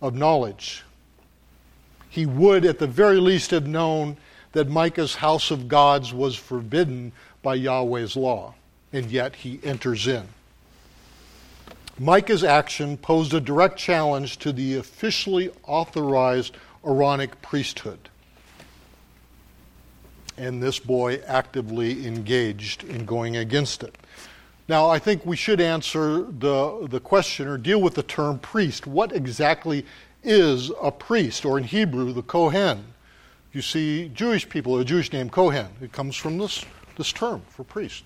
of knowledge. He would, at the very least, have known that Micah's house of gods was forbidden by Yahweh's law, and yet he enters in. Micah's action posed a direct challenge to the officially authorized Aaronic priesthood. And this boy actively engaged in going against it. Now, I think we should answer the, the question or deal with the term priest. What exactly is a priest, or in Hebrew, the Kohen? You see, Jewish people, a Jewish name, Kohen. It comes from this, this term for priest.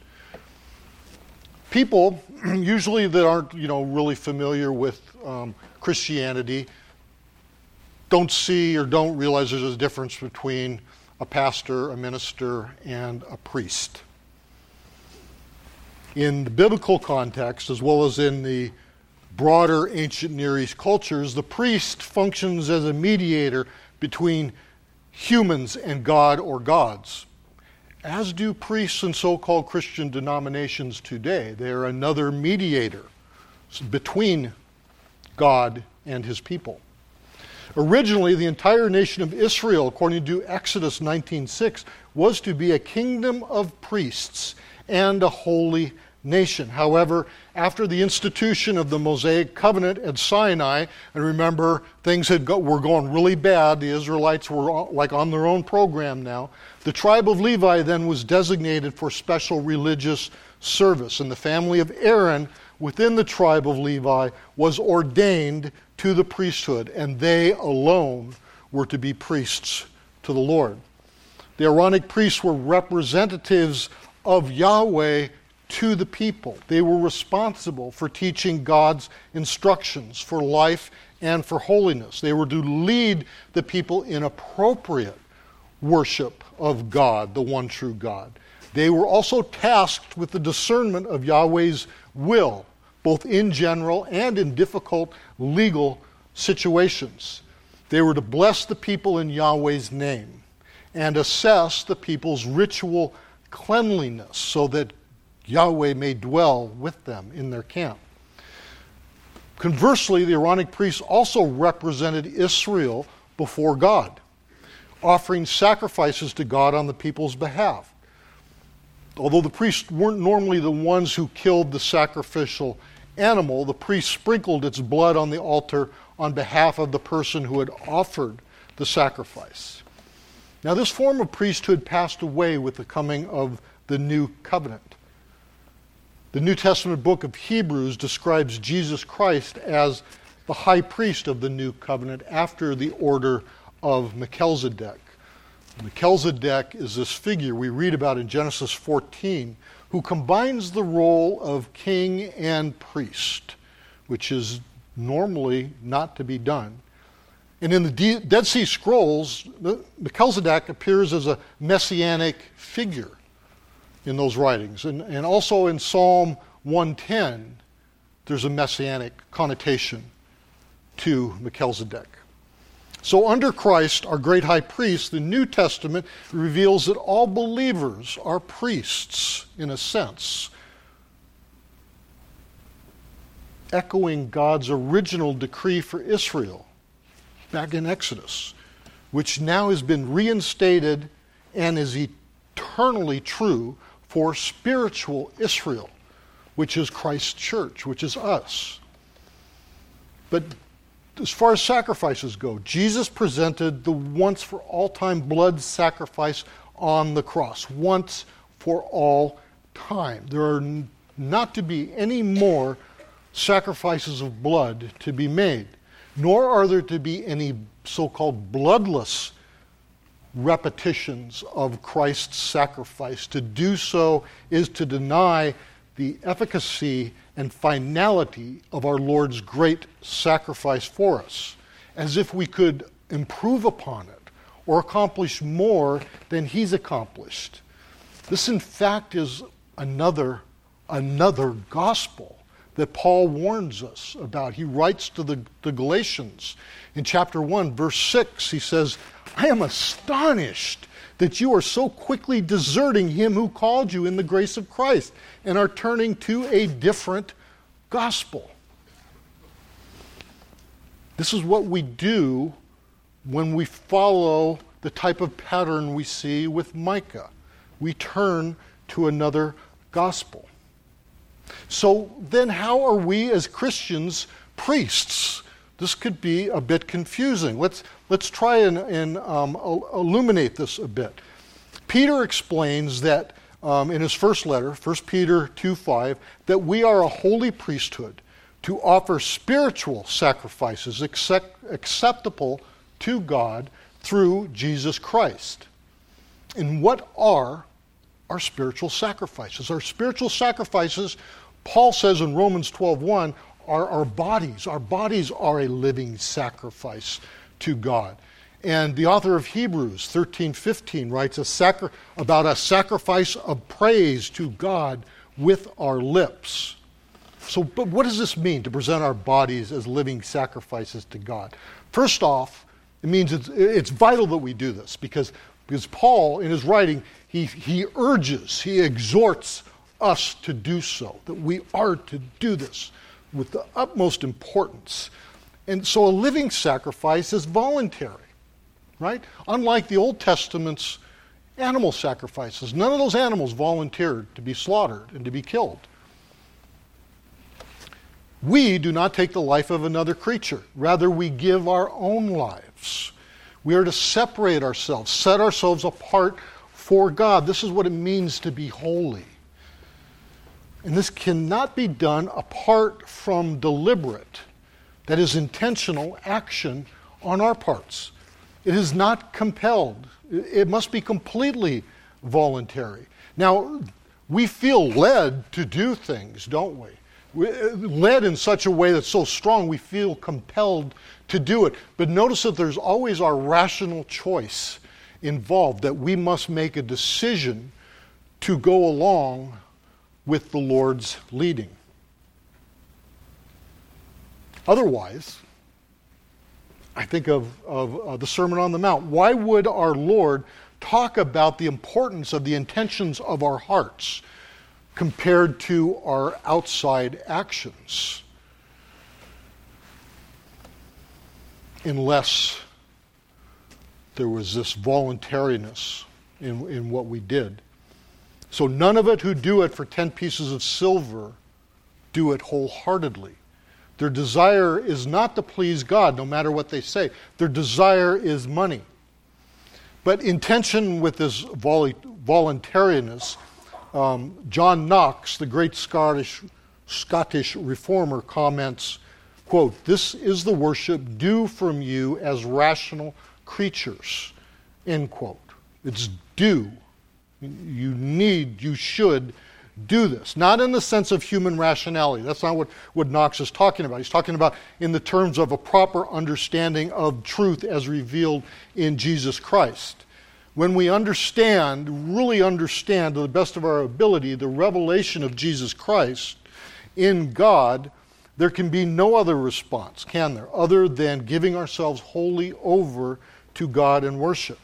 People, *clears throat* usually that aren't, you know, really familiar with um, Christianity, don't see or don't realize there's a difference between a pastor, a minister, and a priest. In the biblical context, as well as in the broader ancient Near East cultures, the priest functions as a mediator between humans and God or gods, as do priests in so called Christian denominations today. They are another mediator between God and his people. Originally, the entire nation of Israel, according to Exodus 19:6, was to be a kingdom of priests and a holy nation. However, after the institution of the Mosaic covenant at Sinai, and remember things had go, were going really bad, the Israelites were uh, like on their own program now. The tribe of Levi then was designated for special religious service, and the family of Aaron within the tribe of Levi was ordained to the priesthood, and they alone were to be priests to the Lord. The Aaronic priests were representatives of Yahweh to the people. They were responsible for teaching God's instructions for life and for holiness. They were to lead the people in appropriate worship of God, the one true God. They were also tasked with the discernment of Yahweh's will both in general and in difficult legal situations. They were to bless the people in Yahweh's name and assess the people's ritual cleanliness so that Yahweh may dwell with them in their camp. Conversely, the Aaronic priests also represented Israel before God, offering sacrifices to God on the people's behalf. Although the priests weren't normally the ones who killed the sacrificial animal, the priest sprinkled its blood on the altar on behalf of the person who had offered the sacrifice. Now, this form of priesthood passed away with the coming of the new covenant. The New Testament book of Hebrews describes Jesus Christ as the high priest of the new covenant after the order of Melchizedek. Melchizedek is this figure we read about in Genesis 14 who combines the role of king and priest, which is normally not to be done. And in the Dead Sea Scrolls, Melchizedek appears as a messianic figure in those writings. And, and also in Psalm 110, there's a messianic connotation to Melchizedek. So, under Christ, our great high priest, the New Testament reveals that all believers are priests, in a sense, echoing God's original decree for Israel back in Exodus, which now has been reinstated and is eternally true for spiritual Israel, which is Christ's church, which is us. But as far as sacrifices go, Jesus presented the once for all time blood sacrifice on the cross, once for all time. There are not to be any more sacrifices of blood to be made, nor are there to be any so called bloodless repetitions of Christ's sacrifice. To do so is to deny the efficacy and finality of our Lord's great sacrifice for us, as if we could improve upon it or accomplish more than He's accomplished. This, in fact, is another, another gospel that Paul warns us about. He writes to the, the Galatians in chapter 1, verse 6. He says, I am astonished that you are so quickly deserting him who called you in the grace of Christ and are turning to a different gospel. This is what we do when we follow the type of pattern we see with Micah. We turn to another gospel. So then, how are we as Christians priests? This could be a bit confusing. Let's, let's try and, and um, illuminate this a bit. Peter explains that um, in his first letter, 1 Peter 2 5, that we are a holy priesthood to offer spiritual sacrifices accept, acceptable to God through Jesus Christ. And what are our spiritual sacrifices? Our spiritual sacrifices, Paul says in Romans 12:1, are our bodies. Our bodies are a living sacrifice to God. And the author of Hebrews 13:15 writes a sacri- about a sacrifice of praise to God with our lips. So, but what does this mean to present our bodies as living sacrifices to God? First off, it means it's, it's vital that we do this because, because Paul, in his writing, he, he urges, he exhorts us to do so, that we are to do this with the utmost importance. And so a living sacrifice is voluntary, right? Unlike the Old Testament's animal sacrifices, none of those animals volunteered to be slaughtered and to be killed. We do not take the life of another creature. Rather, we give our own lives. We are to separate ourselves, set ourselves apart for God. This is what it means to be holy. And this cannot be done apart from deliberate, that is, intentional action on our parts. It is not compelled, it must be completely voluntary. Now, we feel led to do things, don't we? led in such a way that's so strong we feel compelled to do it. But notice that there's always our rational choice involved, that we must make a decision to go along with the Lord's leading. Otherwise, I think of, of uh, the Sermon on the Mount. Why would our Lord talk about the importance of the intentions of our hearts? compared to our outside actions. Unless there was this voluntariness in, in what we did. So none of it who do it for 10 pieces of silver do it wholeheartedly. Their desire is not to please God, no matter what they say. Their desire is money. But intention with this voluntariness um, John Knox, the great Scottish, Scottish reformer, comments, quote, This is the worship due from you as rational creatures, end quote. It's due. You need, you should do this. Not in the sense of human rationality. That's not what, what Knox is talking about. He's talking about in the terms of a proper understanding of truth as revealed in Jesus Christ when we understand, really understand to the best of our ability, the revelation of Jesus Christ in God, there can be no other response, can there, other than giving ourselves wholly over to God and worship.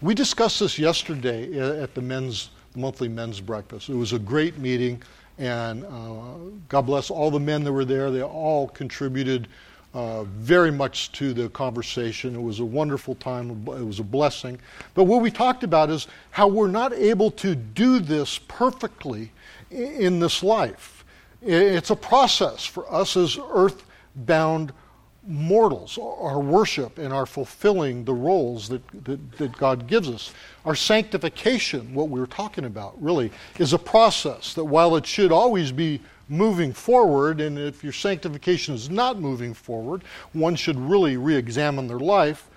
We discussed this yesterday at the men's monthly men's breakfast. It was a great meeting, and uh, God bless all the men that were there. They all contributed uh, very much to the conversation. It was a wonderful time, it was a blessing. But what we talked about is how we're not able to do this perfectly in this life. It's a process for us as earth-bound mortals, our worship and our fulfilling the roles that, that, that, God gives us. Our sanctification, what we were talking about, really, is a process that while it should always be moving forward, and if your sanctification is not moving forward, one should really re examine their life.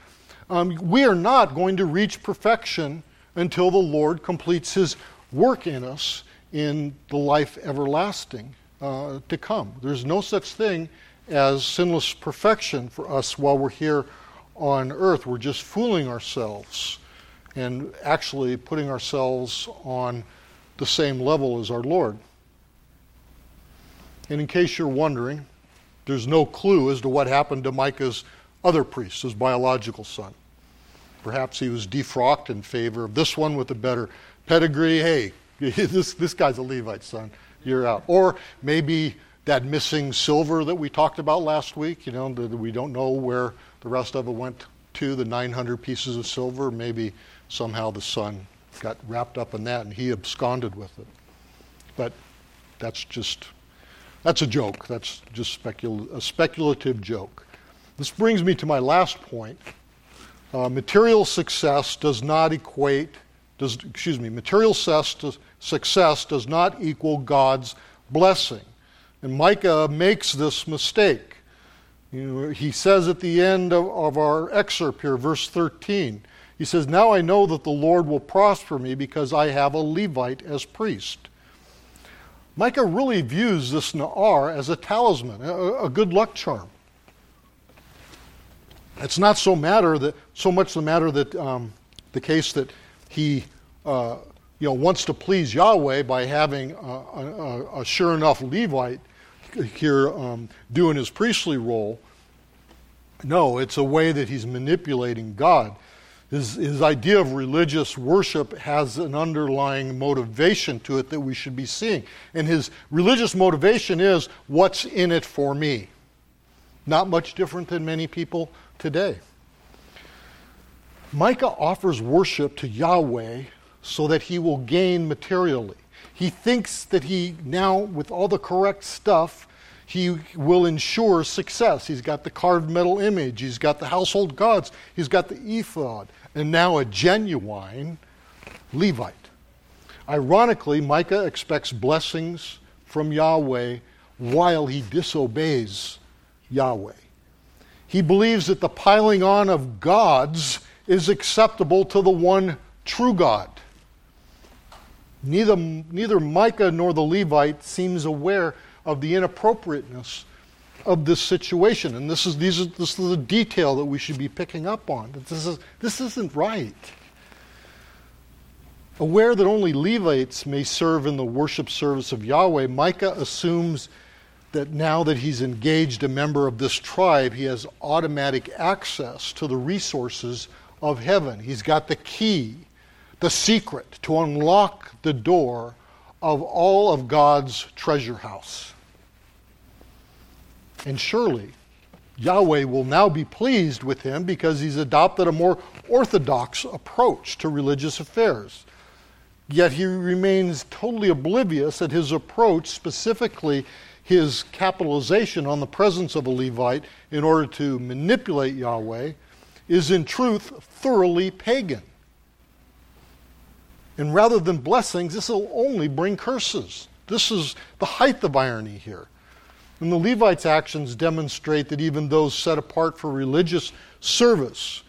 Um, we are not going to reach perfection until the Lord completes His work in us in the life everlasting uh, to come. There's no such thing as sinless perfection for us while we're here on earth. We're just fooling ourselves and actually putting ourselves on the same level as our Lord. And in case you're wondering, there's no clue as to what happened to Micah's other priest, his biological son. Perhaps he was defrocked in favor of this one with a better pedigree. Hey, *laughs* this, this guy's a Levite son. You're out. Or maybe that missing silver that we talked about last week, you know, that we don't know where the rest of it went to, the 900 pieces of silver. Maybe somehow the son got wrapped up in that and he absconded with it. But that's just, that's a joke. That's just specul- a speculative joke. This brings me to my last point. Uh, material success does not equate, does, excuse me, material success, success does not equal God's blessing. And Micah makes this mistake. You know, he says at the end of, of our excerpt here, verse 13, he says, Now I know that the Lord will prosper me because I have a Levite as priest. Micah really views this Na'ar as a talisman, a, a good luck charm. It's not so matter that so much the matter that um, the case that he uh, you know wants to please Yahweh by having a, a, a sure enough Levite here um, doing his priestly role. No, it's a way that he's manipulating God. His, his idea of religious worship has an underlying motivation to it that we should be seeing. And his religious motivation is what's in it for me? Not much different than many people today. Micah offers worship to Yahweh so that he will gain materially. He thinks that he now, with all the correct stuff, he will ensure success. He's got the carved metal image, he's got the household gods, he's got the ephod, and now a genuine Levite. Ironically, Micah expects blessings from Yahweh while he disobeys Yahweh. He believes that the piling on of gods is acceptable to the one true God. Neither, neither Micah nor the Levite seems aware of the inappropriateness of this situation. And this is, these are, this is the detail that we should be picking up on. That this, is, this isn't right. Aware that only Levites may serve in the worship service of Yahweh, Micah assumes that now that he's engaged a member of this tribe, he has automatic access to the resources of heaven. He's got the key, the secret to unlock the door of all of God's treasure house. And surely Yahweh will now be pleased with him because he's adopted a more orthodox approach to religious affairs. Yet he remains totally oblivious that his approach, specifically his capitalization on the presence of a Levite in order to manipulate Yahweh, is in truth thoroughly pagan. And rather than blessings, this will only bring curses. This is the height of irony here. And the Levites' actions demonstrate that even those set apart for religious service,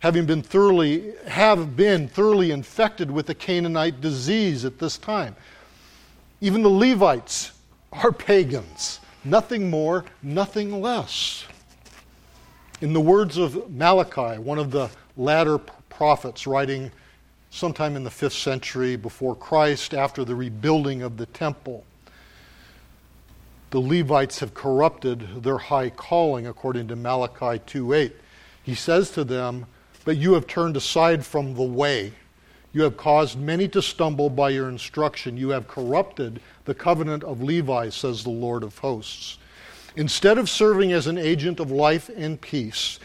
having been thoroughly, have been thoroughly infected with the Canaanite disease at this time. Even the Levites are pagans. Nothing more, nothing less. In the words of Malachi, one of the latter prophets writing sometime in the fifth century before Christ, after the rebuilding of the temple, the Levites have corrupted their high calling, according to Malachi 2:8. He says to them, But you have turned aside from the way. You have caused many to stumble by your instruction. You have corrupted the covenant of Levi, says the Lord of hosts. Instead of serving as an agent of life and peace,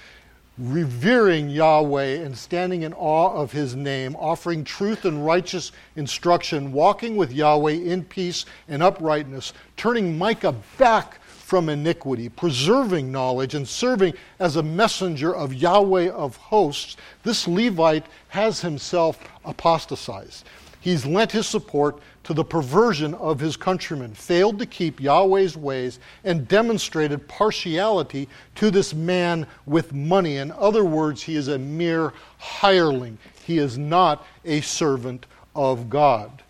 revering Yahweh and standing in awe of his name, offering truth and righteous instruction, walking with Yahweh in peace and uprightness, turning Micah back from iniquity, preserving knowledge, and serving as a messenger of Yahweh of hosts, this Levite has himself apostatized. He's lent his support to the perversion of his countrymen, failed to keep Yahweh's ways, and demonstrated partiality to this man with money. In other words, he is a mere hireling. He is not a servant of God.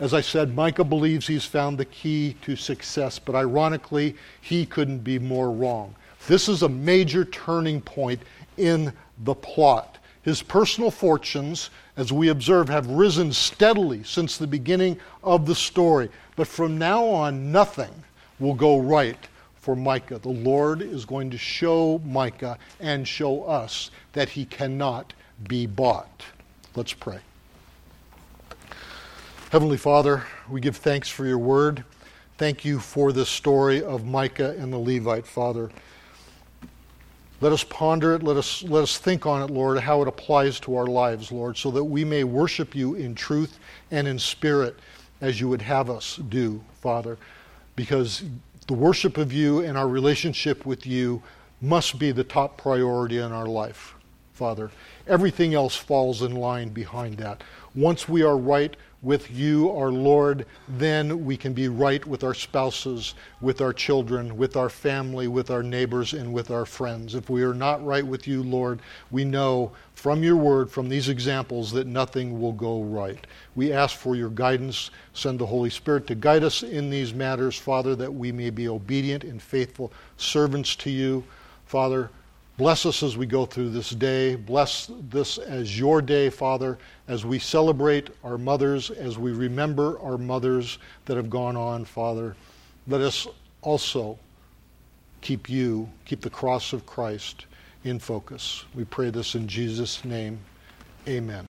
As I said, Micah believes he's found the key to success, but ironically, he couldn't be more wrong. This is a major turning point in the plot. His personal fortunes, as we observe, have risen steadily since the beginning of the story. But from now on, nothing will go right for Micah. The Lord is going to show Micah and show us that he cannot be bought. Let's pray. Heavenly Father, we give thanks for your word. Thank you for this story of Micah and the Levite, Father. Let us ponder it. Let us, let us think on it, Lord, how it applies to our lives, Lord, so that we may worship you in truth and in spirit as you would have us do, Father. Because the worship of you and our relationship with you must be the top priority in our life, Father. Everything else falls in line behind that. Once we are right with you, our Lord, then we can be right with our spouses, with our children, with our family, with our neighbors, and with our friends. If we are not right with you, Lord, we know from your word, from these examples, that nothing will go right. We ask for your guidance. Send the Holy Spirit to guide us in these matters, Father, that we may be obedient and faithful servants to you. Father, Bless us as we go through this day. Bless this as your day, Father, as we celebrate our mothers, as we remember our mothers that have gone on, Father. Let us also keep you, keep the cross of Christ in focus. We pray this in Jesus' name. Amen.